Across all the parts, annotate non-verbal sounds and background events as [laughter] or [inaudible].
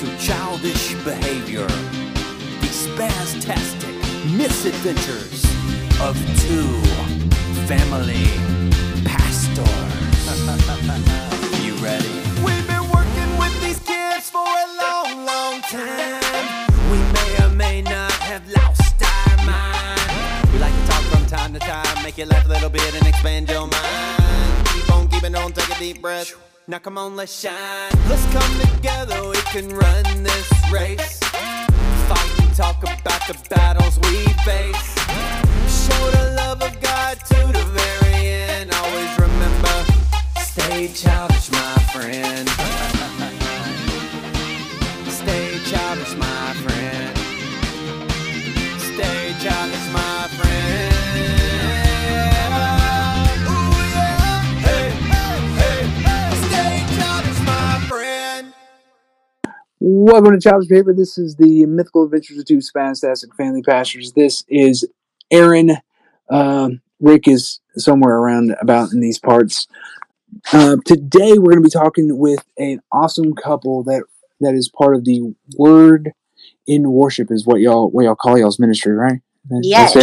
to childish behavior. The spastastic misadventures of two family pastors. [laughs] you ready? We've been working with these kids for a long, long time. We may or may not have lost our mind. We like to talk from time to time, make you laugh a little bit and expand your mind. Keep on keeping on, take a deep breath. Now come on, let's shine. Let's come together, we can run this race. Fight and talk about the battles we face. Show the love of God to the very end. Always remember, stay childish, my friend. Welcome to Childish Behavior. This is the Mythical Adventures of Two Fantastic Family Pastors. This is Aaron. Um, Rick is somewhere around about in these parts. Uh, today we're going to be talking with an awesome couple that that is part of the Word in Worship is what y'all what y'all call y'all's ministry, right? Yes.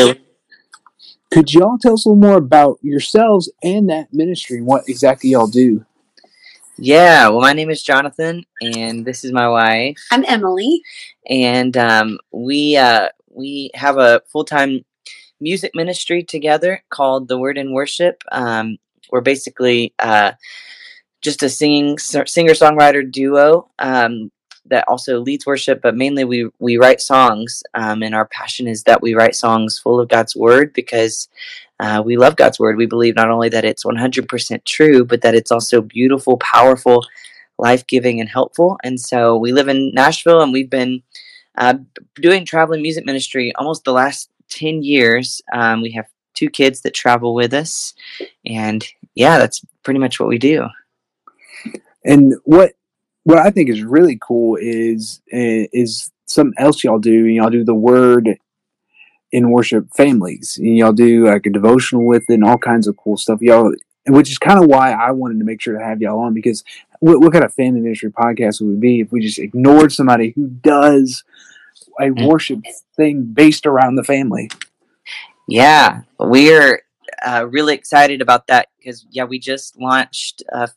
Could y'all tell us a little more about yourselves and that ministry and what exactly y'all do? Yeah, well, my name is Jonathan, and this is my wife, I'm Emily. and um, we uh, we have a full time music ministry together called the Word and Worship. Um, we're basically uh, just a singing singer songwriter duo um, that also leads worship, but mainly we we write songs, um, and our passion is that we write songs full of God's Word because uh, we love God's word. We believe not only that it's 100% true, but that it's also beautiful, powerful, life giving, and helpful. And so we live in Nashville and we've been uh, doing traveling music ministry almost the last 10 years. Um, we have two kids that travel with us. And yeah, that's pretty much what we do. And what what I think is really cool is eh, is something else y'all do. Y'all do the word in worship families. And y'all do like a devotional with it and all kinds of cool stuff. Y'all, which is kind of why I wanted to make sure to have y'all on because what, what kind of family ministry podcast would we be if we just ignored somebody who does a Mm. worship thing based around the family? Yeah, we're uh, really excited about that because, yeah, we just launched a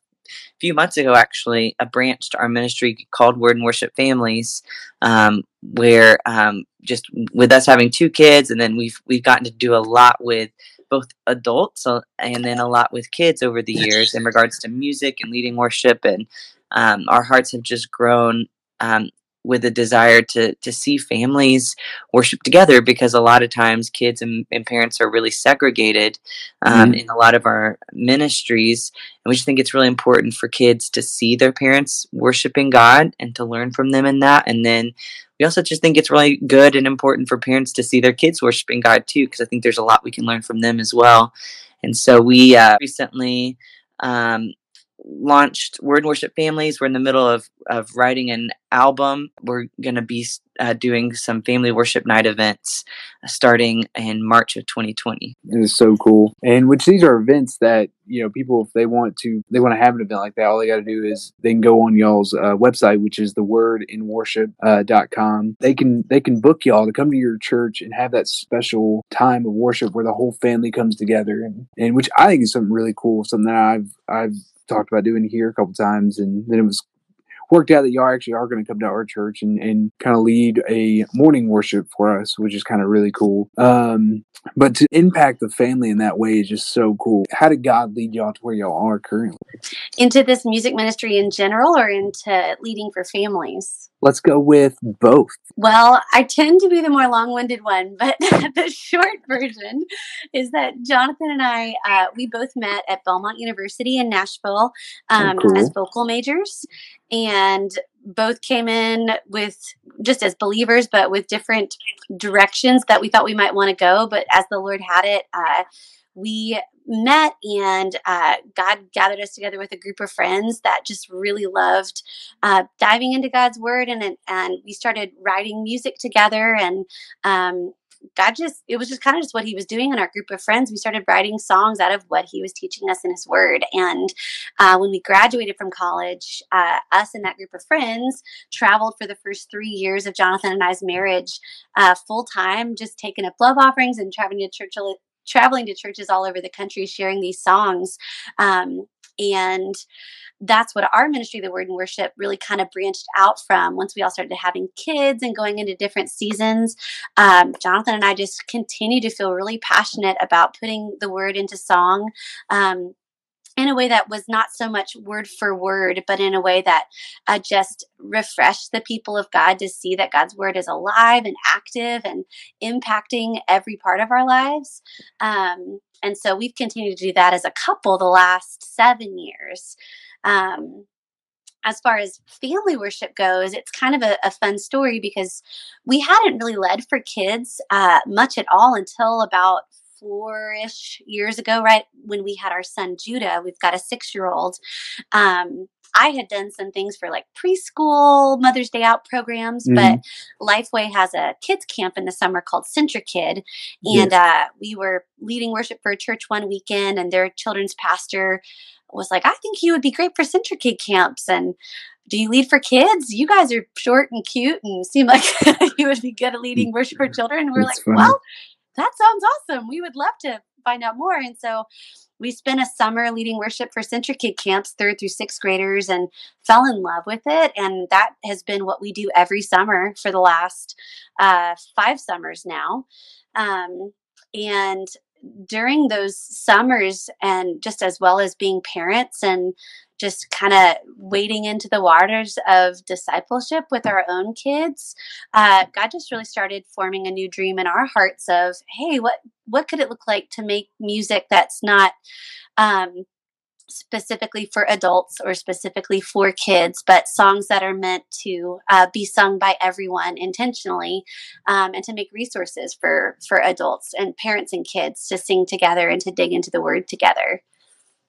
few months ago, actually, a branch to our ministry called Word and Worship Families, um, where um, just with us having two kids, and then we've we've gotten to do a lot with both adults uh, and then a lot with kids over the years in regards to music and leading worship, and um, our hearts have just grown. Um, with a desire to to see families worship together because a lot of times kids and, and parents are really segregated um, in a lot of our ministries and we just think it's really important for kids to see their parents worshiping god and to learn from them in that and then we also just think it's really good and important for parents to see their kids worshiping god too because i think there's a lot we can learn from them as well. And so we uh, recently um, launched Word Worship Families. We're in the middle of, of writing an album. We're going to be uh, doing some family worship night events uh, starting in March of 2020. It is so cool. And which these are events that, you know, people if they want to they want to have an event like that, all they gotta do is they can go on y'all's uh, website, which is the word in worship uh. They can they can book y'all to come to your church and have that special time of worship where the whole family comes together and, and which I think is something really cool, something that I've I've talked about doing here a couple times and then it was worked out that y'all actually are going to come to our church and, and kind of lead a morning worship for us, which is kind of really cool. Um, but to impact the family in that way is just so cool. How did God lead y'all to where y'all are currently? Into this music ministry in general or into leading for families? Let's go with both. Well, I tend to be the more long winded one, but [laughs] the short version is that Jonathan and I, uh, we both met at Belmont University in Nashville um, cool. as vocal majors and both came in with just as believers, but with different directions that we thought we might want to go. But as the Lord had it, uh, we met and uh, God gathered us together with a group of friends that just really loved uh, diving into God's word and and we started writing music together and um, God just, it was just kind of just what he was doing in our group of friends. We started writing songs out of what he was teaching us in his word. And uh, when we graduated from college, uh, us and that group of friends traveled for the first three years of Jonathan and I's marriage uh, full time, just taking up love offerings and traveling to church traveling to churches all over the country sharing these songs um, and that's what our ministry, the Word and Worship, really kind of branched out from once we all started having kids and going into different seasons. Um, Jonathan and I just continue to feel really passionate about putting the Word into song. Um, in a way that was not so much word for word, but in a way that uh, just refreshed the people of God to see that God's word is alive and active and impacting every part of our lives. Um, and so we've continued to do that as a couple the last seven years. Um, as far as family worship goes, it's kind of a, a, fun story because we hadn't really led for kids uh, much at all until about four ish years ago, right when we had our son Judah. We've got a six year old. Um, I had done some things for like preschool, Mother's Day out programs, mm-hmm. but Lifeway has a kids camp in the summer called CentriKid. And yes. uh, we were leading worship for a church one weekend, and their children's pastor was like, I think you would be great for CentriKid camps. And do you lead for kids? You guys are short and cute and seem like [laughs] you would be good at leading worship for children. And we're That's like, funny. well, that sounds awesome. We would love to find out more. And so we spent a summer leading worship for CentriKid camps, third through sixth graders, and fell in love with it. And that has been what we do every summer for the last uh, five summers now. Um, and during those summers and just as well as being parents and just kind of wading into the waters of discipleship with our own kids uh, god just really started forming a new dream in our hearts of hey what what could it look like to make music that's not um, specifically for adults or specifically for kids, but songs that are meant to uh, be sung by everyone intentionally, um, and to make resources for for adults and parents and kids to sing together and to dig into the Word together.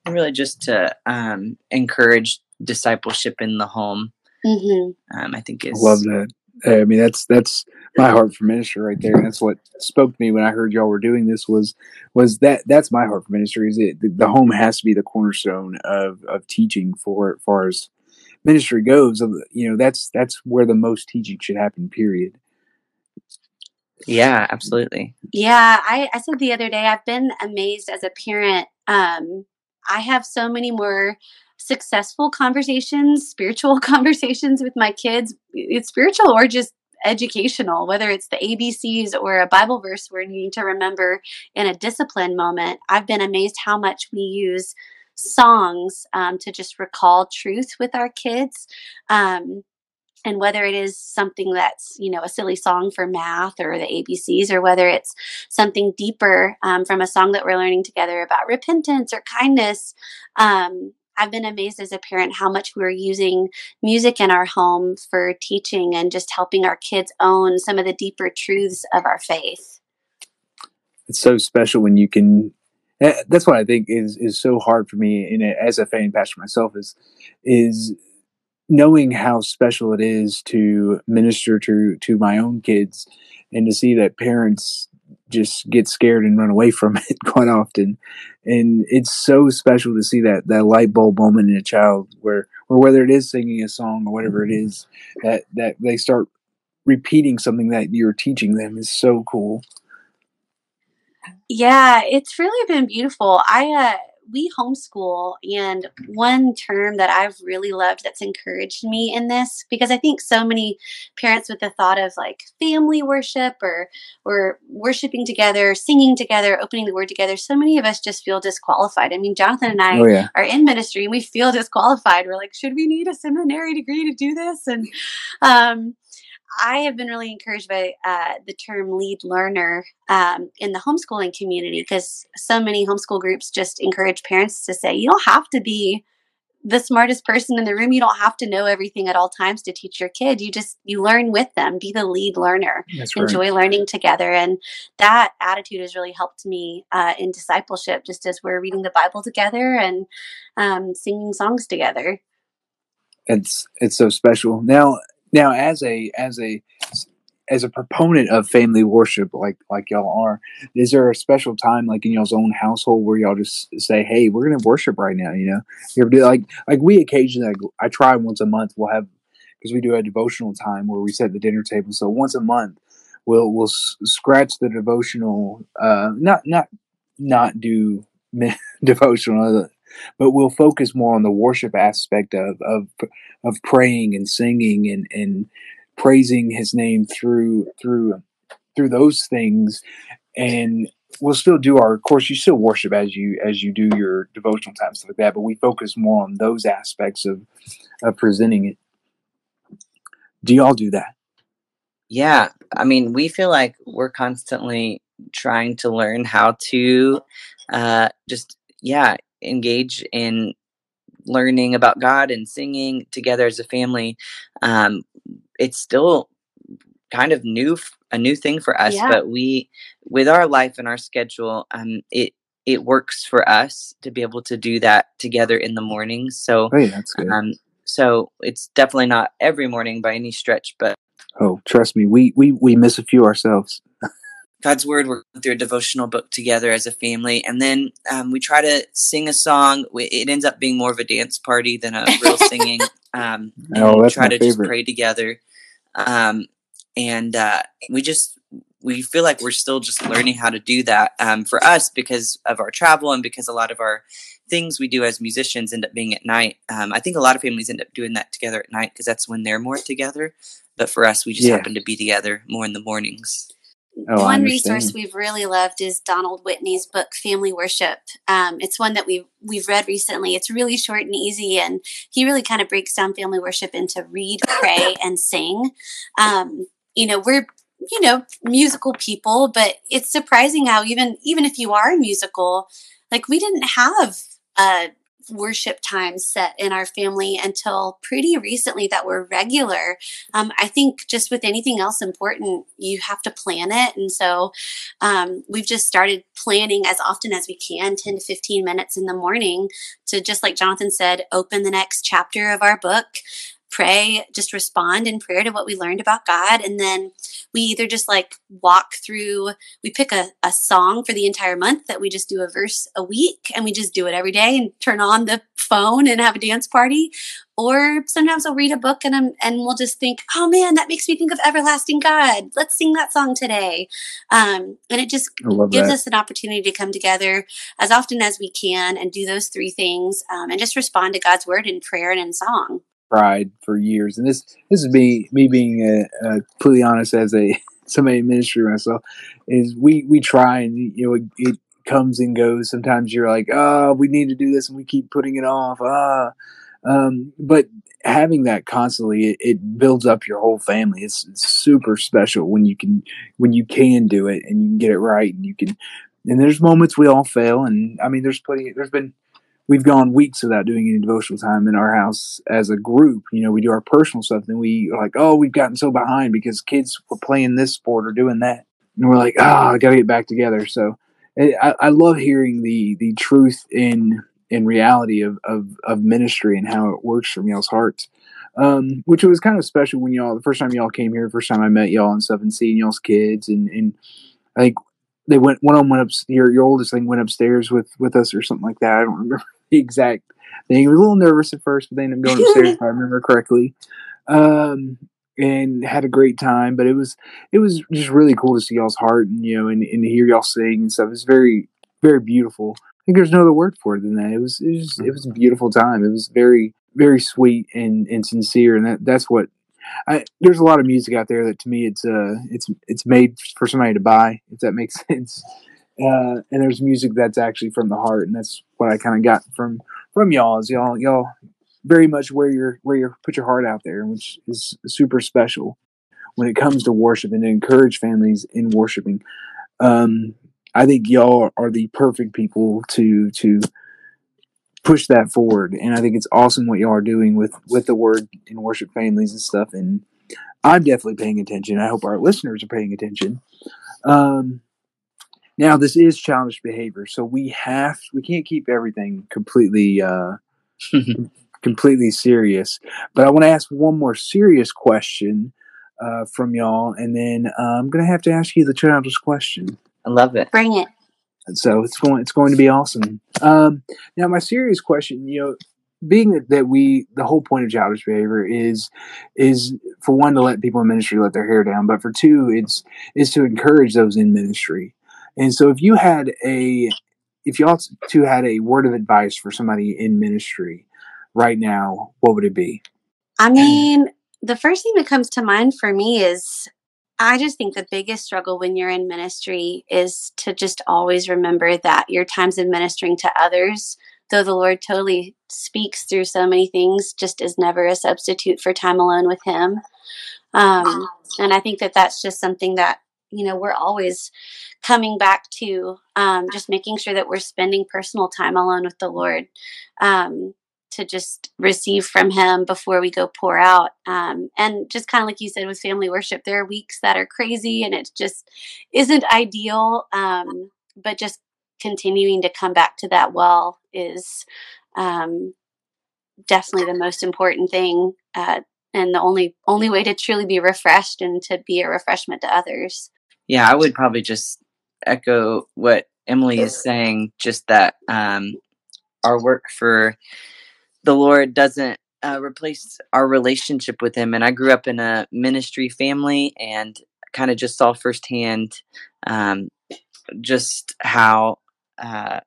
And really, just to um, encourage discipleship in the home. Mm-hmm. Um, I think is I love that. I mean, that's that's my heart for ministry right there, and that's what spoke to me when I heard y'all were doing this. Was was that that's my heart for ministry? Is it the, the home has to be the cornerstone of of teaching for as far as ministry goes. Of You know, that's that's where the most teaching should happen. Period. Yeah, absolutely. Yeah, I, I said the other day, I've been amazed as a parent. Um, I have so many more successful conversations, spiritual [laughs] conversations with my kids. It's spiritual or just educational, whether it's the ABCs or a Bible verse we're needing to remember in a discipline moment. I've been amazed how much we use songs um, to just recall truth with our kids. Um, and whether it is something that's you know a silly song for math or the abcs or whether it's something deeper um, from a song that we're learning together about repentance or kindness um, I've been amazed as a parent how much we're using music in our home for teaching and just helping our kids own some of the deeper truths of our faith. It's so special when you can. Eh, that's what I think is is so hard for me, in a, as a fan pastor myself, is is knowing how special it is to minister to to my own kids, and to see that parents just get scared and run away [laughs] from it quite often. And it's so special to see that that light bulb moment in a child where or whether it is singing a song or whatever it is, that that they start repeating something that you're teaching them is so cool. Yeah, it's really been beautiful. I uh we homeschool and one term that I've really loved that's encouraged me in this because I think so many parents with the thought of like family worship or or worshiping together, singing together, opening the word together, so many of us just feel disqualified. I mean, Jonathan and I oh, yeah. are in ministry and we feel disqualified. We're like, should we need a seminary degree to do this? And um I have been really encouraged by uh, the term lead learner um, in the homeschooling community because so many homeschool groups just encourage parents to say, you don't have to be the smartest person in the room. You don't have to know everything at all times to teach your kid. You just you learn with them. Be the lead learner. That's Enjoy right. learning together, and that attitude has really helped me uh, in discipleship. Just as we're reading the Bible together and um, singing songs together. It's it's so special. Now now as a as a as a proponent of family worship, like like y'all are, is there a special time like in y'all's own household where y'all just say, "Hey, we're gonna worship right now"? You know, you ever do like like we occasionally like, I try once a month. We'll have because we do a devotional time where we set the dinner table. So once a month, we'll we'll s- scratch the devotional, uh, not not not do [laughs] devotional, but we'll focus more on the worship aspect of of of praying and singing and and praising His name through through through those things, and we'll still do our of course you still worship as you as you do your devotional time stuff like that, but we focus more on those aspects of of presenting it. Do y'all do that? Yeah, I mean, we feel like we're constantly trying to learn how to uh, just, yeah, engage in learning about God and singing together as a family. Um, it's still kind of new, a new thing for us, Yeah. but we, with our life and our schedule, um, it it works for us to be able to do that together in the morning. So, Oh, yeah, that's good. um, so it's definitely not every morning by any stretch, but oh, trust me, we we we miss a few ourselves. God's Word. We're going through a devotional book together as a family, and then um, we try to sing a song. It ends up being more of a dance party than a real [laughs] singing. Um, and Oh, we try my to just pray together, um, and uh, we just we feel like we're still just learning how to do that um, for us because of our travel and because a lot of our things we do as musicians end up being at night. Um, I think a lot of families end up doing that together at night because that's when they're more together. But for us, we just Yeah. happen to be together more in the mornings. Oh, one resource we've really loved is Donald Whitney's book Family Worship. Um, it's one that we've we've read recently. It's really short and easy, and he really kind of breaks down family worship into read, pray, [laughs] and sing. Um, you know, we're you know musical people, but it's surprising how even even if you are musical, like we didn't have a worship time set in our family until pretty recently that were regular um, I think just with anything else important, you have to plan it. And so um, we've just started planning as often as we can 10 to 15 minutes in the morning to just like Jonathan said, open the next chapter of our book. Pray, just respond in prayer to what we learned about God. And then we either just like walk through, we pick a, a song for the entire month that we just do a verse a week and we just do it every day and turn on the phone and have a dance party or sometimes I'll read a book and I'm, and we'll just think, oh man, that makes me think of everlasting God. Let's sing that song today. Um, and it just gives that. us an opportunity to come together as often as we can and do those three things um, and just respond to God's word in prayer and in song. Pride for years, and this this is me me being uh, uh, completely honest as a [laughs] somebody in ministry myself. Is we we try and you know it, it comes and goes. Sometimes you're like, oh, we need to do this, and we keep putting it off. Ah, um, but having that constantly, it, it builds up your whole family. It's, it's super special when you can when you can do it and you can get it right, and you can. And there's moments we all fail, and I mean, there's plenty. There's been we've gone weeks without doing any devotional time in our house as a group. You know, we do our personal stuff, and we are like, oh, we've gotten so behind because kids were playing this sport or doing that, and we're like, oh, I got to get back together. So eh, I, I love hearing the the truth in in reality of, of of ministry and how it works from y'all's hearts. Um, which was kind of special when y'all the first time y'all came here, first time I met y'all and stuff, and seeing y'all's kids, and and I think they went one of them went up your your oldest thing went upstairs with with us or something like that. I don't remember [laughs] the exact thing. He was a little nervous at first, but they ended up going upstairs if I remember correctly. Um and had a great time. But it was it was just really cool to see y'all's heart and you know and, and to hear y'all sing and stuff. It's very, very beautiful. I think there's no other word for it than that. It was it was it was a beautiful time. It was very, very sweet and, and sincere and that that's what I, there's a lot of music out there that to me it's uh it's it's made for somebody to buy if that makes [laughs] sense. Uh and there's music that's actually from the heart and that's what I kind of got from from y'all is y'all y'all very much where you're where you put your heart out there which is super special when it comes to worship and to encourage families in worshiping. Um I think y'all are the perfect people to to push that forward. And i think it's awesome what y'all are doing with with the word in worship families and stuff. And i'm definitely paying attention. I hope our listeners are paying attention. Um now this is childish behavior. So we have we can't keep everything completely uh [laughs] completely serious. But i want to ask one more serious question uh, from y'all, and then uh, I'm gonna have to ask you the childish question. I love it. Bring it. So it's going it's going to be awesome. Um, now, my serious question, you know, being that, that we the whole point of childish behavior is is for one to let people in ministry let their hair down, but for two, it's is to encourage those in ministry. And so, if you had a if y'all two had a word of advice for somebody in ministry right now, what would it be? I mean, the first thing that comes to mind for me is I just think the biggest struggle when you're in ministry is to just always remember that your times of ministering to others, though the Lord totally speaks through so many things, just is never a substitute for time alone with Him. Um, and I think that that's just something that, you know, we're always coming back to, um, just making sure that we're spending personal time alone with the Lord. Um, to just receive from him before we go pour out. Um, and just kind of like you said with family worship, there are weeks that are crazy and it just isn't ideal. Um, but just continuing to come back to that well is um, definitely the most important thing. Uh, and the only only way to truly be refreshed and to be a refreshment to others. Yeah, I would probably just echo what Emily is saying. Just that um, our work for the Lord doesn't uh, replace our relationship with Him. And I grew up in a ministry family and kind of just saw firsthand um, just how uh,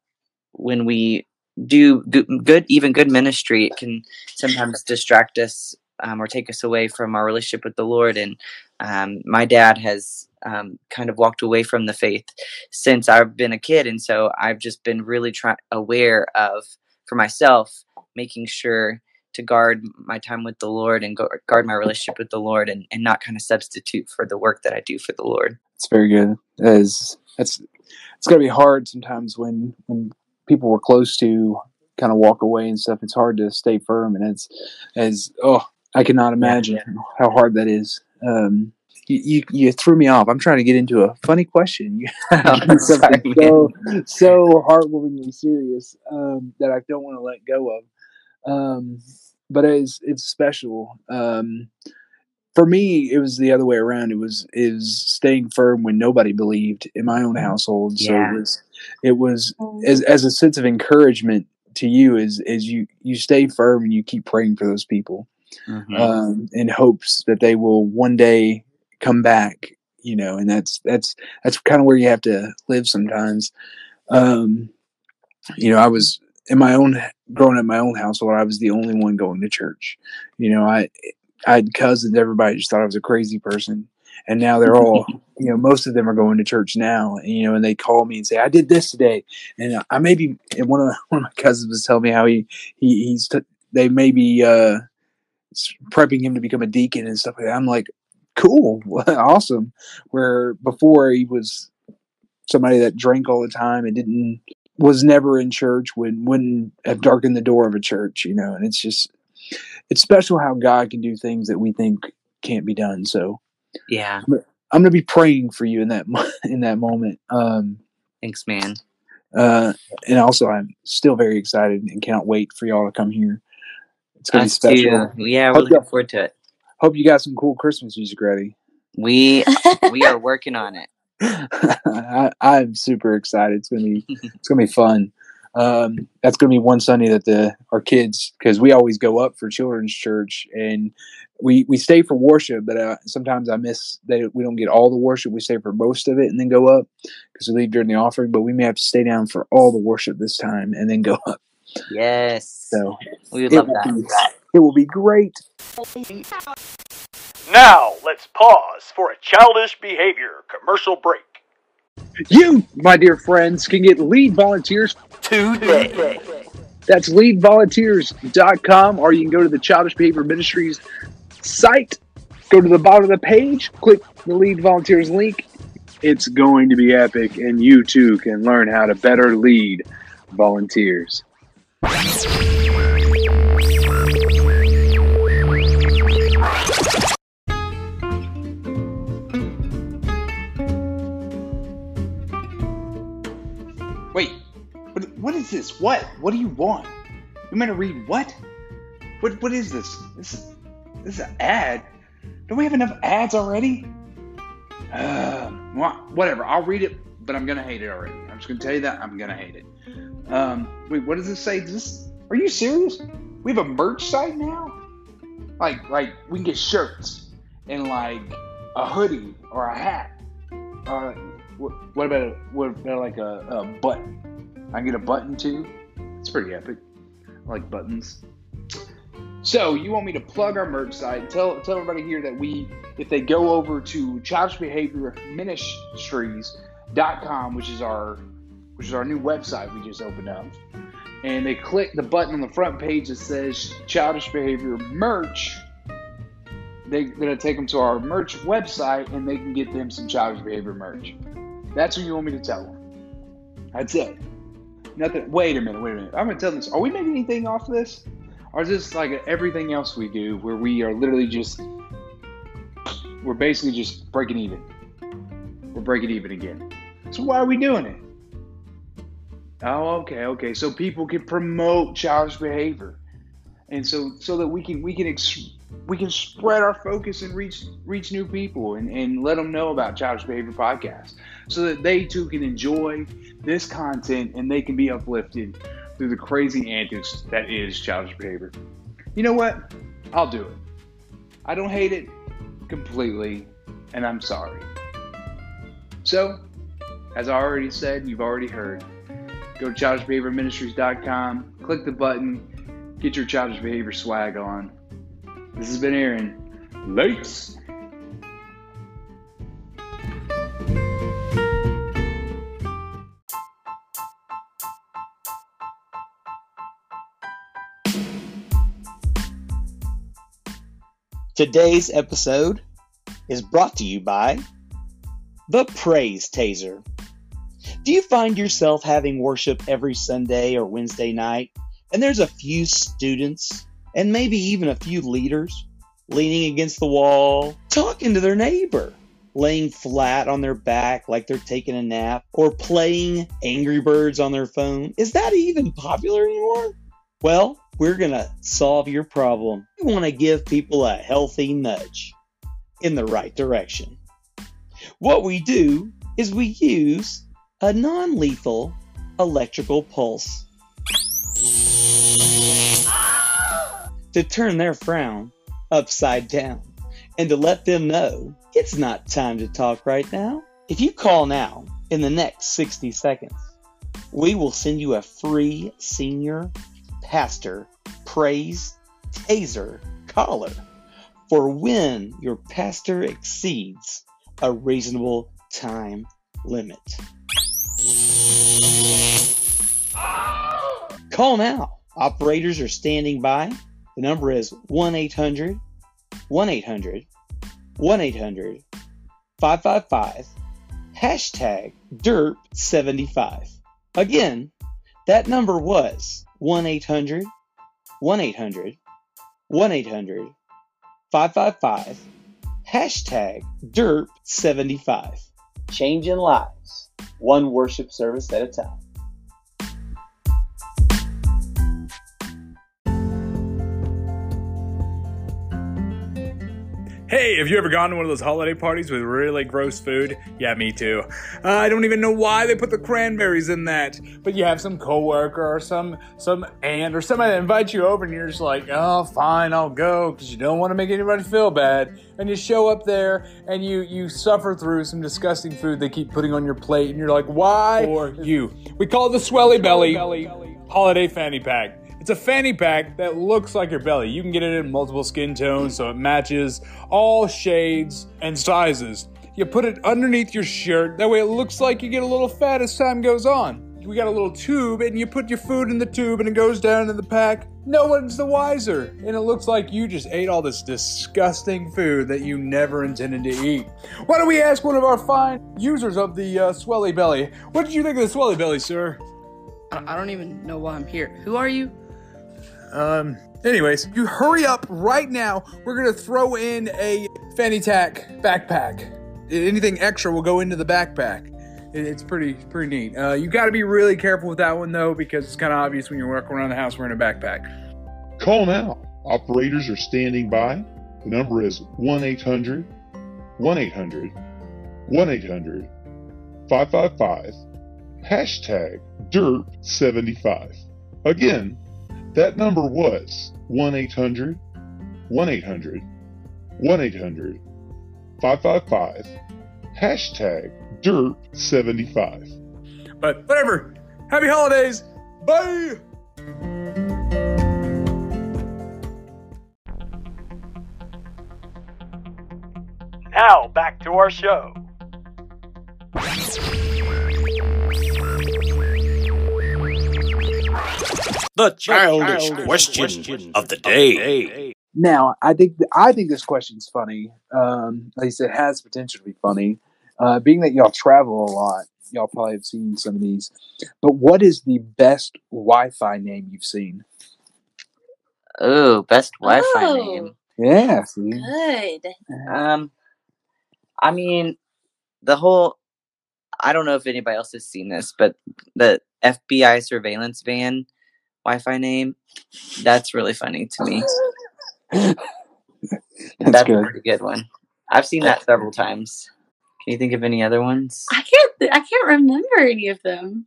when we do good, even good ministry, it can sometimes distract us um, or take us away from our relationship with the Lord. And um, my dad has um, kind of walked away from the faith since I've been a kid, and so I've just been really try- aware of for myself making sure to guard my time with the Lord and guard my relationship with the Lord and, and not kind of substitute for the work that I do for the Lord. It's very good. That is that's it's gonna be hard sometimes when when people we're close to kind of walk away and stuff. It's hard to stay firm and it's as oh I cannot imagine yeah. how hard that is. Um, you, you, you threw me off. I'm trying to get into a funny question. [laughs] [laughs] Sorry, so so heartwarmingly serious um, that I don't want to let go of. Um, but it's it's special. Um, for me, it was the other way around. It was is staying firm when nobody believed in my own household. So yeah. it was it was oh. as as a sense of encouragement to you as as you you stay firm and you keep praying for those people mm-hmm. um, in hopes that they will one day come back. You know, and that's that's that's kind of where you have to live sometimes. Um, you know, I was in my own growing up in my own household, I was the only one going to church. You know, I I had cousins, everybody just thought I was a crazy person. And now they're all, [laughs] you know, most of them are going to church now, and, you know, and they call me and say, "I did this today," and I maybe and one of the, [laughs] one of my cousins was telling me how he he he's t- they may be uh, prepping him to become a deacon and stuff like that. I'm like, cool, [laughs] awesome. Where before he was somebody that drank all the time and didn't was never in church would wouldn't have darkened the door of a church you know and it's just it's special how god can do things that we think can't be done so yeah. I'm gonna be praying for you in that [laughs] in that moment um thanks man. uh and also i'm still very excited and can't wait for y'all to come here. It's gonna Us be special. Too. yeah we're looking forward to it. Hope you got some cool christmas music ready. We we are working on it [laughs] I, am super excited. It's gonna be [laughs] it's gonna be fun. Um, that's gonna be one Sunday that the our kids because we always go up for children's church and we we stay for worship, but uh, sometimes I miss that we don't get all the worship. We stay for most of it and then go up because we leave during the offering. But we may have to stay down for all the worship this time and then go [laughs] up. Yes. So we would love that. Be, it will be great. Now, let's pause for a childish behavior commercial break. You, my dear friends, can get lead volunteers today. That's leadvolunteers.com, or you can go to the Childish Behavior Ministries site, go to the bottom of the page, click the lead volunteers link. It's going to be epic, and you too can learn how to better lead volunteers. What is this? What? What do you want? You meant to read what? What? What is this? This is this is an ad. Don't we have enough ads already? Uh, whatever. I'll read it, but I'm gonna hate it already. I'm just gonna tell you that I'm gonna hate it. Um, wait, what does it say? Does this, are you serious? We have a merch site now. Like, like we can get shirts and like a hoodie or a hat. Or what, what about a, what about like a, a button? I get a button too. It's pretty epic. I like buttons. So you want me to plug our merch site? Tell tell everybody here that we, if they go over to Childish Behavior Ministries.com, which is our which is our new website we just opened up, and they click the button on the front page that says Childish Behavior Merch, they're gonna take them to our merch website and they can get them some Childish Behavior merch. That's what you want me to tell them. That's it. Nothing. Wait a minute. Wait a minute. I'm gonna tell this. Are we making anything off this? Or is this like everything else we do, where we are literally just we're basically just breaking even? We're breaking even again. So why are we doing it? Oh, okay, okay. So people can promote childish behavior, and so so that we can we can ex- we can spread our focus and reach reach new people and, and let them know about childish behavior podcast, so that they too can enjoy this content and they can be uplifted through the crazy antics that is childish behavior. You know what? I'll do it. I don't hate it completely, and I'm sorry. So, as I already said, you've already heard. Go to childishbehaviorministries.com, click the button, get your childish behavior swag on. This has been Aaron. Lates. Today's episode is brought to you by the Praise Taser. Do you find yourself having worship every Sunday or Wednesday night, and there's a few students and maybe even a few leaders leaning against the wall, talking to their neighbor, laying flat on their back like they're taking a nap, or playing Angry Birds on their phone? Is that even popular anymore? Well, we're going to solve your problem. We want to give people a healthy nudge in the right direction. What we do is we use a non lethal electrical pulse to turn their frown upside down and to let them know it's not time to talk right now. If you call now in the next 60 seconds, we will send you a free senior pastor praise taser collar for when your pastor exceeds a reasonable time limit. Call now. Operators are standing by. The number is 1 800 1 800 1 800 555 hashtag DERP75. Again, that number was 1 800 1 800 1 800 555 hashtag DERP75. Changing lives, one worship service at a time. Hey, have you ever gone to one of those holiday parties with really gross food? Yeah, me too. Uh, I don't even know why they put the cranberries in that. But you have some coworker or some some aunt or somebody that invites you over, and you're just like, oh, fine, I'll go, because you don't want to make anybody feel bad. And you show up there, and you you suffer through some disgusting food they keep putting on your plate, and you're like, why? Or you. We call it the Swelly Belly Holiday Fanny Pack. It's a fanny pack that looks like your belly. You can get it in multiple skin tones so it matches all shades and sizes. You put it underneath your shirt, that way it looks like you get a little fat as time goes on. We got a little tube, and you put your food in the tube, and it goes down in the pack. No one's the wiser. And it looks like you just ate all this disgusting food that you never intended to eat. Why don't we ask one of our fine users of the uh, Swelly Belly? What did you think of the Swelly Belly, sir? I I don't even know why I'm here. Who are you? Um, anyways, you hurry up right now. We're gonna throw in a fanny tack backpack. Anything extra will go into the backpack. It's pretty pretty neat. Uh, you got to be really careful with that one though, because it's kind of obvious when you're walking around the house wearing a backpack. Call now. Operators are standing by. The number is 1 800 1 800 1 800 555 hashtag DIRT75. Again, that number was 1 800 1 800 1 800 555 hashtag DIRT75. But whatever. Happy holidays. Bye. Now back to our show. The childish question of the day. Now, I think I think this question's funny. Um, at least it has potential to be funny. Uh, being that y'all travel a lot, y'all probably have seen some of these. But what is the best Wi-Fi name you've seen? Oh, best Wi-Fi Oh. name. Yeah, see? Good. Um, I mean, the whole. I don't know if anybody else has seen this, but the FBI surveillance van Wi-Fi name. That's really funny to me. [laughs] That's, That's a good. pretty good one. I've seen that several times. Can you think of any other ones? I can't. I can't remember any of them.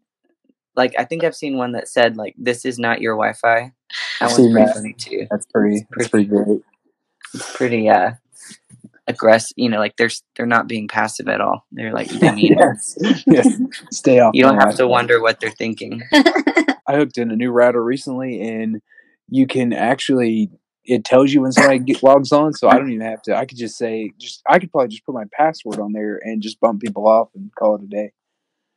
Like, I think I've seen one that said like, "This is not your Wi-Fi." That I've one's pretty that. funny too. That's pretty. That's pretty great. It's pretty uh aggressive. You know, like they're they're not being passive at all. They're like demeaning. [laughs] yes. yes. Stay off. You don't have to Wi-Fi. wonder what they're thinking. [laughs] I hooked in a new router recently, and you can actually it tells you when somebody get, logs on. So I don't even have to. I could just say just I could probably just put my password on there and just bump people off and call it a day,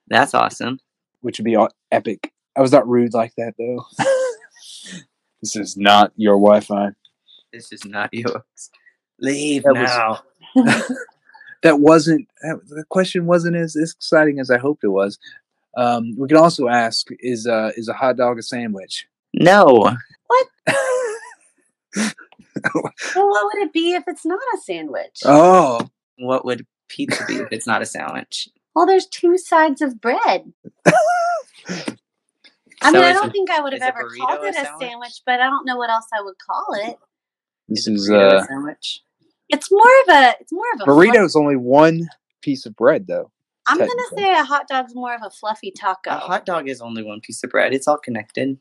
That's awesome. which would be all epic. I was not rude like that though. [laughs] this is not your Wi-Fi. This is not yours. Leave That was- now. [laughs] that wasn't the question wasn't as, as exciting as I hoped it was. Um, we can also ask: Is uh, is a hot dog a sandwich? No. What? [laughs] Well, what would it be if it's not a sandwich? Oh, What would pizza be if it's not a sandwich? Well, there's two sides of bread. I So mean, I don't a- think I would have ever called it a sandwich? sandwich, but I don't know what else I would call it. this Is is a uh, a sandwich? It's more of a. It's more of a. fluff- burrito's only one piece of bread though. I'm gonna say a hot dog's more of a fluffy taco. A hot dog is only one piece of bread. It's all connected.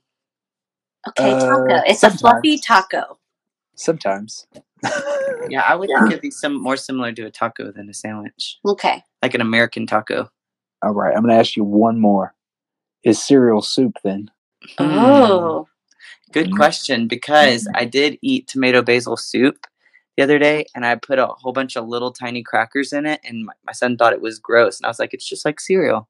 okay, taco. Uh, It's a fluffy taco. Sometimes. [laughs] Yeah, I would think it'd be some more similar to a taco than a sandwich, Okay. like an American taco. All right, I'm gonna ask you one more. Is cereal soup then? Mm. Oh. Good Mm. question because I did eat tomato basil soup the other day and I put a whole bunch of little tiny crackers in it and my, my son thought it was gross and I was like it's just like cereal.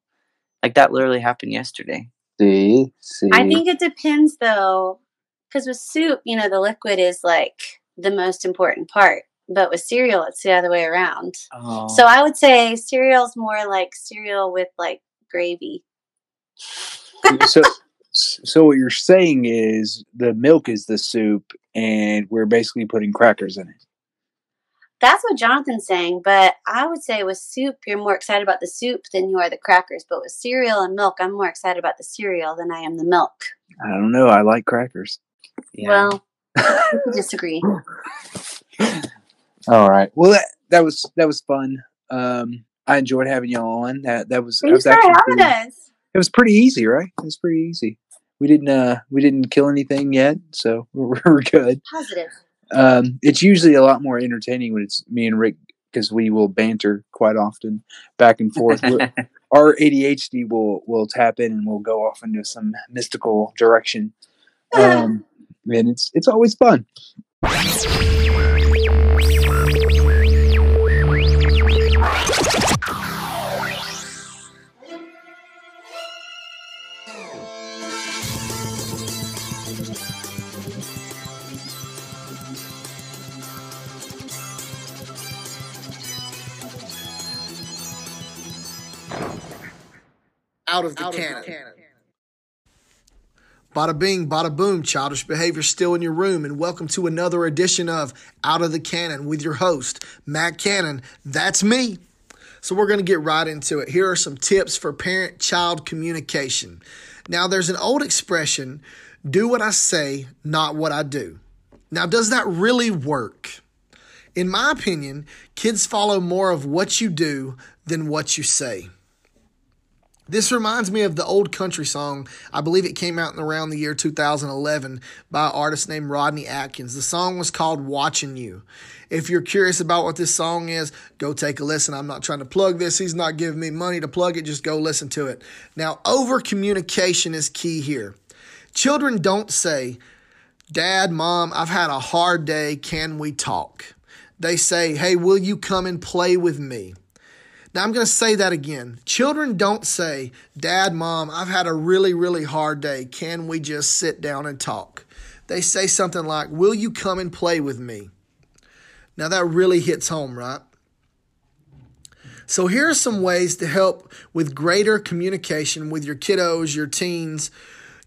Like that literally happened yesterday. See, see. I think it depends though, because with soup, you know, the liquid is like the most important part. But with cereal, it's the other way around. Oh. So I would say cereal's more like cereal with like gravy. so. So what you're saying is the milk is the soup, and we're basically putting crackers in it. That's what Jonathan's saying. But I would say with soup, you're more excited about the soup than you are the crackers. But with cereal and milk, I'm more excited about the cereal than I am the milk. I don't know. I like crackers. yeah. Well, [laughs] we disagree. [laughs] All right. Well, that that was that was fun. Um, I enjoyed having y'all on. That that was that Thanks was for actually having pretty, us. it was pretty easy, right? It was pretty easy. We didn't uh we didn't kill anything yet, so [laughs] we're, we're good. Positive. Um, it's usually a lot more entertaining when it's me and Rick because we will banter quite often back and forth. [laughs] Our ADHD will will tap in and we'll go off into some mystical direction. Um, and it's it's always fun. Out of the cannon. Bada bing, bada boom, childish behavior still in your room, and welcome to another edition of Out of the Cannon with your host, Matt Cannon. That's me. So we're going to get right into it. Here are some tips for parent child communication. Now, there's an old expression do what I say, not what I do. Now, does that really work? In my opinion, kids follow more of what you do than what you say. This reminds me of the old country song. I believe it came out in around the year 2011 by an artist named Rodney Atkins. The song was called Watching You. If you're curious about what this song is, go take a listen. I'm not trying to plug this. He's not giving me money to plug it. Just go listen to it. Now, over communication is key here. Children don't say, Dad, Mom, I've had a hard day. Can we talk? They say, Hey, will you come and play with me? Now, I'm going to say that again. Children don't say, Dad, Mom, I've had a really, really hard day. Can we just sit down and talk? They say something like, Will you come and play with me? Now, that really hits home, right? So, here are some ways to help with greater communication with your kiddos, your teens,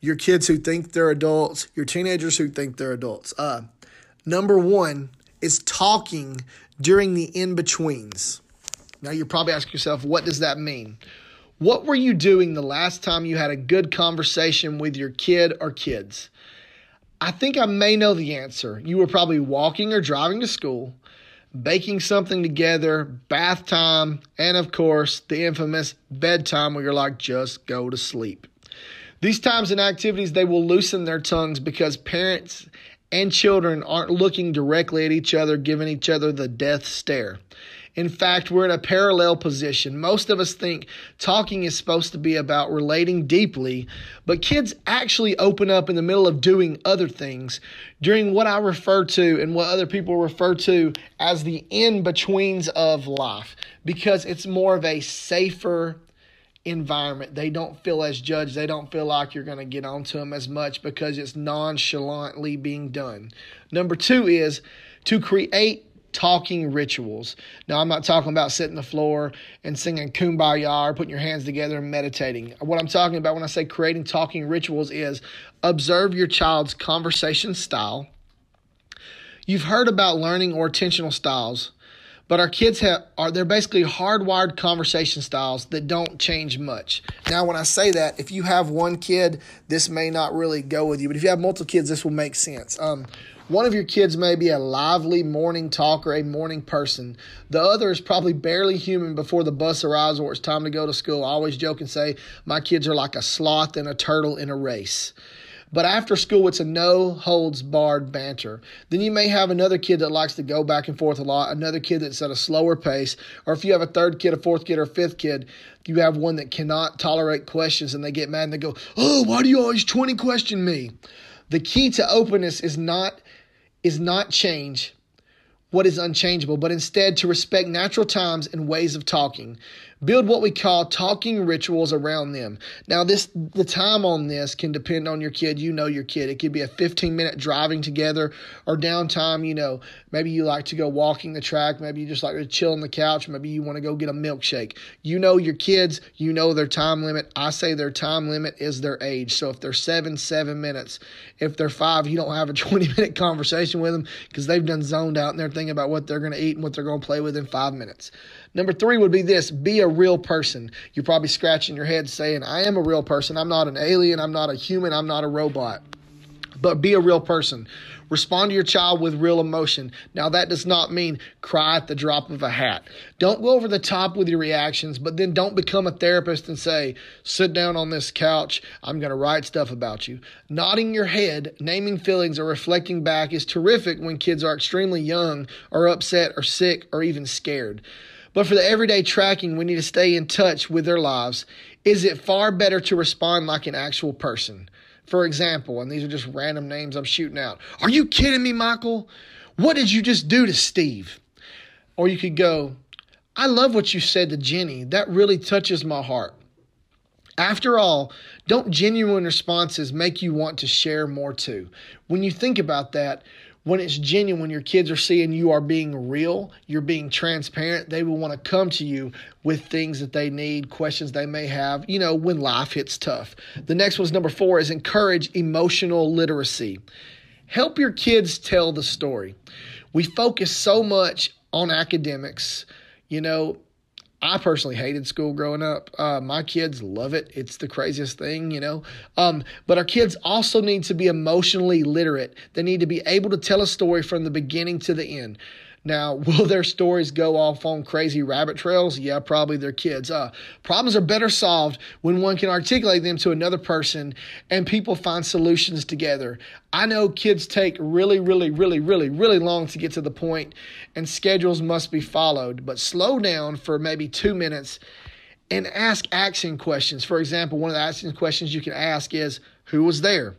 your kids who think they're adults, your teenagers who think they're adults. Uh, number one is talking during the in betweens. Now you're probably asking yourself, what does that mean? What were you doing the last time you had a good conversation with your kid or kids? I think I may know the answer. You were probably walking or driving to school, baking something together, bath time, and of course, the infamous bedtime where you're like, just go to sleep. These times and activities, they will loosen their tongues because parents and children aren't looking directly at each other, giving each other the death stare. In fact, we're in a parallel position. Most of us think talking is supposed to be about relating deeply, but kids actually open up in the middle of doing other things during what I refer to and what other people refer to as the in betweens of life because it's more of a safer environment. They don't feel as judged. They don't feel like you're going to get onto them as much because it's nonchalantly being done. Number two is to create talking rituals. Now, I'm not talking about sitting on the floor and singing kumbaya or putting your hands together and meditating. What I'm talking about when I say creating talking rituals is observe your child's conversation style. You've heard about learning or attentional styles, but our kids have are they're basically hardwired conversation styles that don't change much. Now, when I say that, if you have one kid, this may not really go with you, but if you have multiple kids, this will make sense. Um, one of your kids may be a lively morning talker, a morning person. The other is probably barely human before the bus arrives or it's time to go to school. I always joke and say, my kids are like a sloth and a turtle in a race. But after school, it's a no holds barred banter. Then you may have another kid that likes to go back and forth a lot, another kid that's at a slower pace, or if you have a third kid, a fourth kid, or a fifth kid, you have one that cannot tolerate questions and they get mad and they go, Oh, why do you always 20 question me? The key to openness is not is not change what is unchangeable, but instead to respect natural times and ways of talking. Build what we call talking rituals around them. Now, this the time on this can depend on your kid. You know your kid. It could be a 15 minute driving together or downtime. You know, maybe you like to go walking the track. Maybe you just like to chill on the couch. Maybe you want to go get a milkshake. You know your kids. You know their time limit. I say their time limit is their age. So if they're seven, seven minutes. If they're five, you don't have a [laughs] 20 minute conversation with them because they've done zoned out and they're thinking about what they're going to eat and what they're going to play with in five minutes. Number three would be this be a real person. You're probably scratching your head saying, I am a real person. I'm not an alien. I'm not a human. I'm not a robot. But be a real person. Respond to your child with real emotion. Now, that does not mean cry at the drop of a hat. Don't go over the top with your reactions, but then don't become a therapist and say, sit down on this couch. I'm going to write stuff about you. Nodding your head, naming feelings, or reflecting back is terrific when kids are extremely young, or upset, or sick, or even scared. But for the everyday tracking, we need to stay in touch with their lives. Is it far better to respond like an actual person? For example, and these are just random names I'm shooting out. Are you kidding me, Michael? What did you just do to Steve? Or you could go, I love what you said to Jenny. That really touches my heart. After all, don't genuine responses make you want to share more too? When you think about that, when it's genuine, when your kids are seeing you are being real, you're being transparent, they will want to come to you with things that they need, questions they may have, you know, when life hits tough. The next one's number four is encourage emotional literacy. Help your kids tell the story. We focus so much on academics, you know, I personally hated school growing up. Uh, my kids love it. It's the craziest thing, you know. Um, but our kids also need to be emotionally literate. They need to be able to tell a story from the beginning to the end. Now, [laughs] will their stories go off on crazy rabbit trails? Yeah, probably their kids. Uh, problems are better solved when one can articulate them to another person and people find solutions together. I know kids take really, really, really, really, really long to get to the point, and schedules must be followed, but slow down for maybe two minutes and ask action questions. For example, one of the action questions you can ask is Who was there?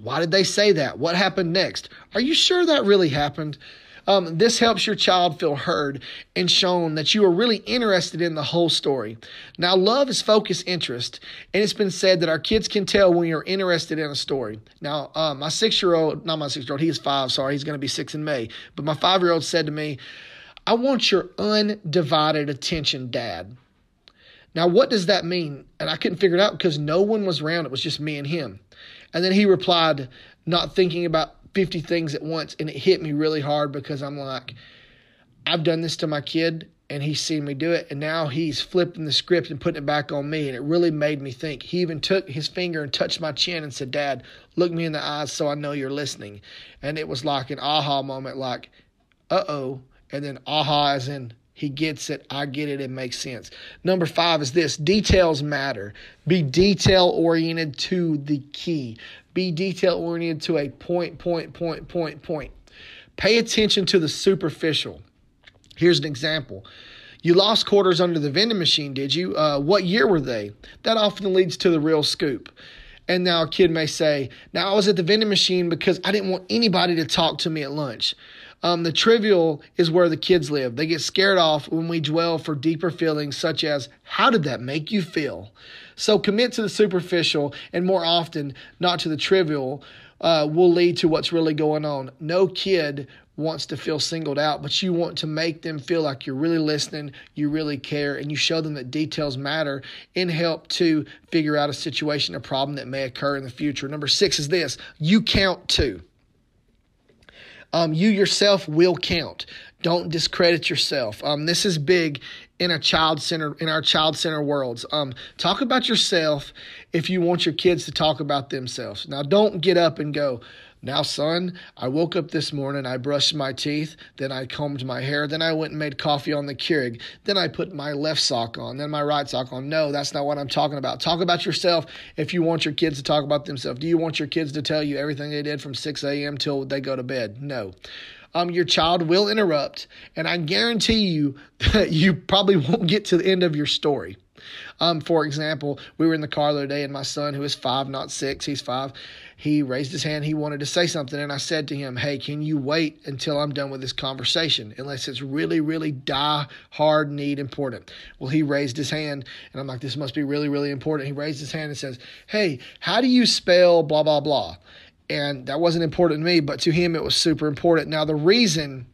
Why did they say that? What happened next? Are you sure that really happened? Um, this helps your child feel heard and shown that you are really interested in the whole story. Now, love is focused interest, and it's been said that our kids can tell when you're interested in a story. Now, uh, my six year old, not my six year old, he is five, sorry, he's going to be six in May, but my five year old said to me, I want your undivided attention, Dad. Now, what does that mean? And I couldn't figure it out because no one was around. It was just me and him. And then he replied, not thinking about 50 things at once. And it hit me really hard because I'm like, I've done this to my kid and he's seen me do it. And now he's flipping the script and putting it back on me. And it really made me think. He even took his finger and touched my chin and said, Dad, look me in the eyes so I know you're listening. And it was like an aha moment, like, uh oh. And then aha as in, he gets it. I get it. It makes sense. Number five is this details matter. Be detail oriented to the key. Be detail oriented to a point, point, point, point, point. Pay attention to the superficial. Here's an example. You lost quarters under the vending machine, did you? Uh, what year were they? That often leads to the real scoop. And now a kid may say, Now I was at the vending machine because I didn't want anybody to talk to me at lunch. Um, the trivial is where the kids live. They get scared off when we dwell for deeper feelings, such as, How did that make you feel? So commit to the superficial and more often not to the trivial uh, will lead to what's really going on. No kid wants to feel singled out, but you want to make them feel like you're really listening, you really care, and you show them that details matter and help to figure out a situation, a problem that may occur in the future. Number six is this you count too. Um, you yourself will count. Don't discredit yourself. Um, this is big in a child center in our child center worlds. Um, talk about yourself if you want your kids to talk about themselves. Now, don't get up and go. Now, son, I woke up this morning, I brushed my teeth, then I combed my hair, then I went and made coffee on the Keurig, then I put my left sock on, then my right sock on. No, that's not what I'm talking about. Talk about yourself if you want your kids to talk about themselves. Do you want your kids to tell you everything they did from 6 a.m. till they go to bed? No um, your child will interrupt, and I guarantee you [laughs] that you probably won't get to the end of your story. Um, for example, we were in the car the other day, and my son, who is five, not six, he's five, he raised his hand. He wanted to say something, and I said to him, "Hey, can you wait until I'm done with this conversation, unless it's really, really die hard need important?" Well, he raised his hand, and I'm like, "This must be really, really important." He raised his hand and says, "Hey, how do you spell blah blah blah?" And that wasn't important to me, but to him it was super important. Now, the reason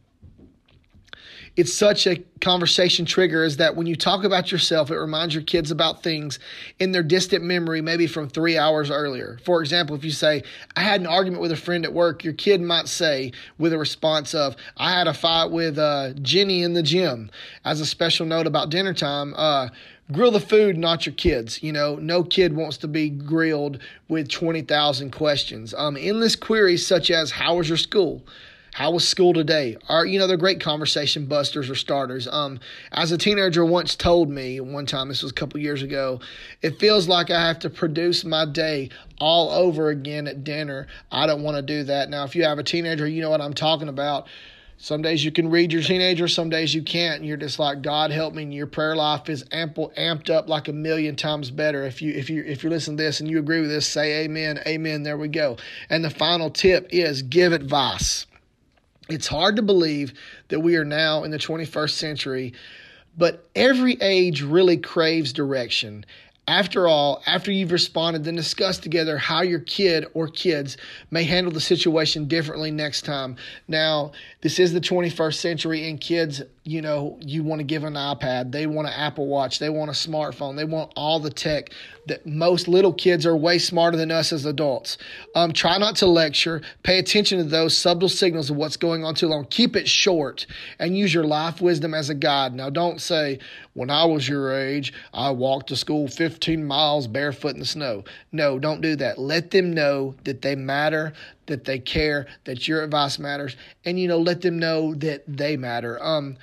it's such a conversation trigger is that when you talk about yourself, it reminds your kids about things in their distant memory, maybe from three hours earlier. For example, if you say, I had an argument with a friend at work, your kid might say, with a response of, I had a fight with uh, Jenny in the gym. As a special note about dinner time, uh, grill the food, not your kids. You know, no kid wants to be grilled with 20,000 questions. Um, endless queries such as, How was your school? How was school today? Are you know they're great conversation busters or starters. Um, as a teenager once told me one time, this was a couple years ago, it feels like I have to produce my day all over again at dinner. I don't want to do that. Now, if you have a teenager, you know what I'm talking about. Some days you can read your teenager, some days you can't, and you're just like, God help me. And your prayer life is ample, amped up like a million times better. If you if you if you're listening to this and you agree with this, say Amen, Amen. There we go. And the final tip is give advice. It's hard to believe that we are now in the 21st century, but every age really craves direction. After all, after you've responded, then discuss together how your kid or kids may handle the situation differently next time. Now, this is the 21st century, and kids, you know, you want to give an iPad, they want an Apple Watch, they want a smartphone, they want all the tech that most little kids are way smarter than us as adults. Um, try not to lecture. Pay attention to those subtle signals of what's going on too long. Keep it short and use your life wisdom as a guide. Now, don't say, when I was your age, I walked to school 15 miles barefoot in the snow. No, don't do that. Let them know that they matter, that they care, that your advice matters, and you know, let them know that they matter. Um,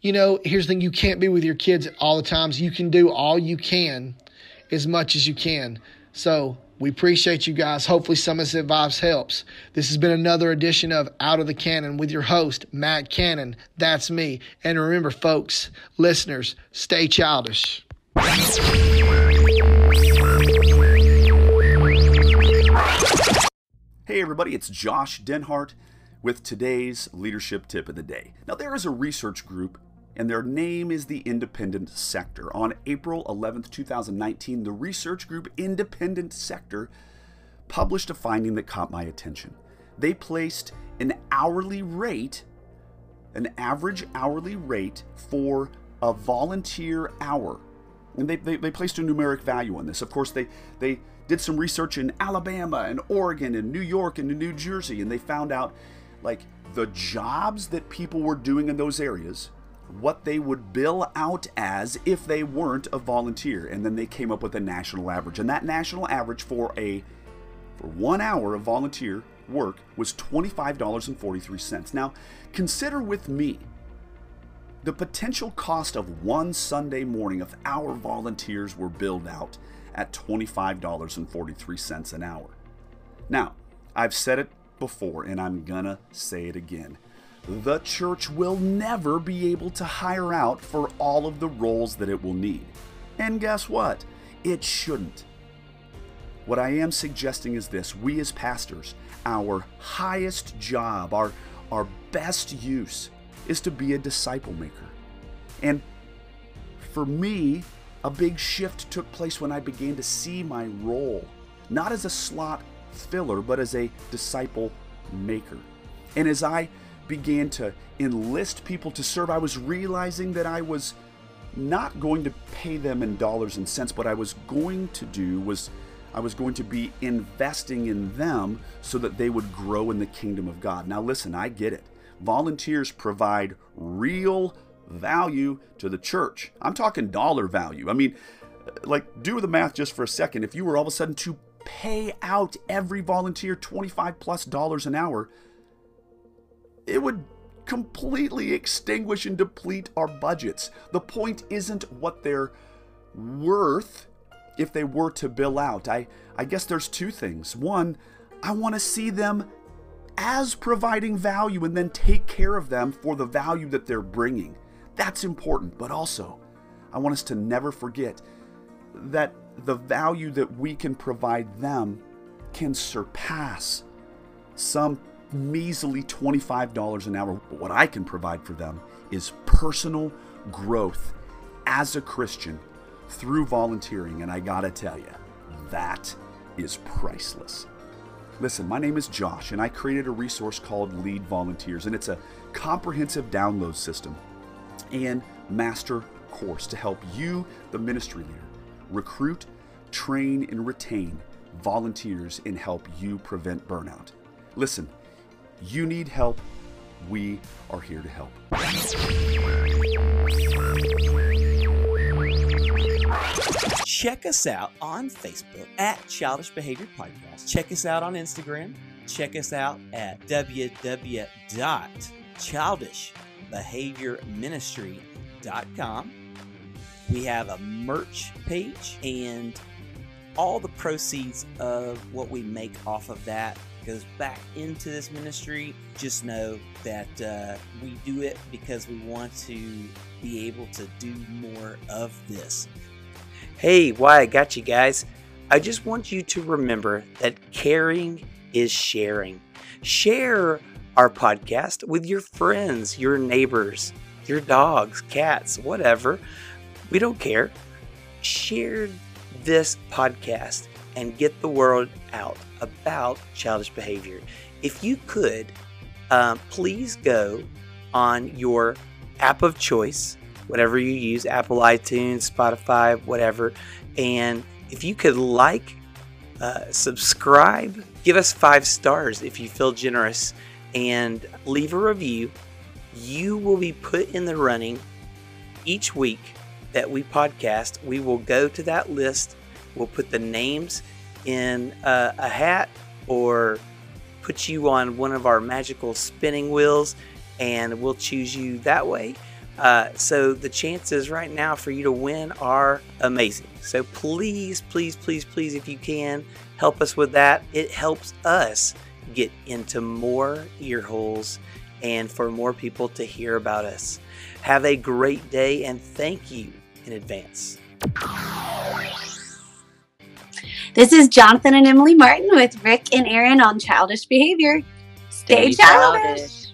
you know, here's the thing: you can't be with your kids all the times. You can do all you can, as much as you can. So we appreciate you guys. Hopefully, some of this advice helps. This has been another edition of Out of the Cannon with your host, Matt Cannon. That's me. And remember, folks, listeners, stay childish. Hey, everybody, it's Josh Denhart with today's leadership tip of the day. Now, there is a research group, and their name is the Independent Sector. On April 11th, 2019, the research group Independent Sector published a finding that caught my attention. They placed an hourly rate, an average hourly rate for a volunteer hour. And they, they, they placed a numeric value on this. Of course, they, they did some research in Alabama and Oregon and New York and New Jersey, and they found out like the jobs that people were doing in those areas, what they would bill out as if they weren't a volunteer, and then they came up with a national average. And that national average for a for one hour of volunteer work was $25.43. Now, consider with me the potential cost of one Sunday morning if our volunteers were billed out at $25.43 an hour. Now, I've said it before and I'm gonna say it again. The church will never be able to hire out for all of the roles that it will need. And guess what? It shouldn't. What I am suggesting is this we as pastors, our highest job, our, our best use is to be a disciple maker. And for me, a big shift took place when I began to see my role, not as a slot filler, but as a disciple maker. And as I began to enlist people to serve, I was realizing that I was not going to pay them in dollars and cents. What I was going to do was I was going to be investing in them so that they would grow in the kingdom of God. Now, listen, I get it. Volunteers provide real value to the church. I'm talking dollar value. I mean, like, do the math just for a second. If you were all of a sudden to pay out every volunteer 25 plus dollars an hour, it would completely extinguish and deplete our budgets. The point isn't what they're worth if they were to bill out. I, I guess there's two things. One, I want to see them as providing value and then take care of them for the value that they're bringing. That's important, but also, I want us to never forget that the value that we can provide them can surpass some measly $25 an hour. What I can provide for them is personal growth as a Christian through volunteering. And I gotta tell you, that is priceless. Listen, my name is Josh, and I created a resource called Lead Volunteers, and it's a comprehensive download system and master course to help you, the ministry leader, recruit, train, and retain volunteers and help you prevent burnout. Listen, you need help. We are here to help. Check us out on Facebook at Childish Behavior Podcast. Check us out on Instagram. Check us out at www.childishbehaviorministry.com. We have a merch page, and all the proceeds of what we make off of that goes back into this ministry. Just know that uh, we do it because we want to be able to do more of this. Hey, why I got you guys. I just want you to remember that caring is sharing. Share our podcast with your friends, your neighbors, your dogs, cats, whatever. We don't care. Share this podcast and get the word out about childish behavior. If you could, um, please go on your app of choice, whatever you use Apple, iTunes, Spotify, whatever. And if you could like, uh, subscribe, give us five stars if you feel generous, and leave a review, you will be put in the running each week that we podcast. We will go to that list, we'll put the names in a, a hat or put you on one of our magical spinning wheels and we'll choose you that way. Uh, so the chances right now for you to win are amazing. So please, please, please, please, if you can, help us with that. It helps us get into more ear holes and for more people to hear about us. Have a great day and thank you in advance. This is Jonathan and Emily Martin with Rick and Aaron on childish behavior. Stay, Stay childish. childish.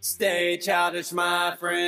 Stay childish, my friend.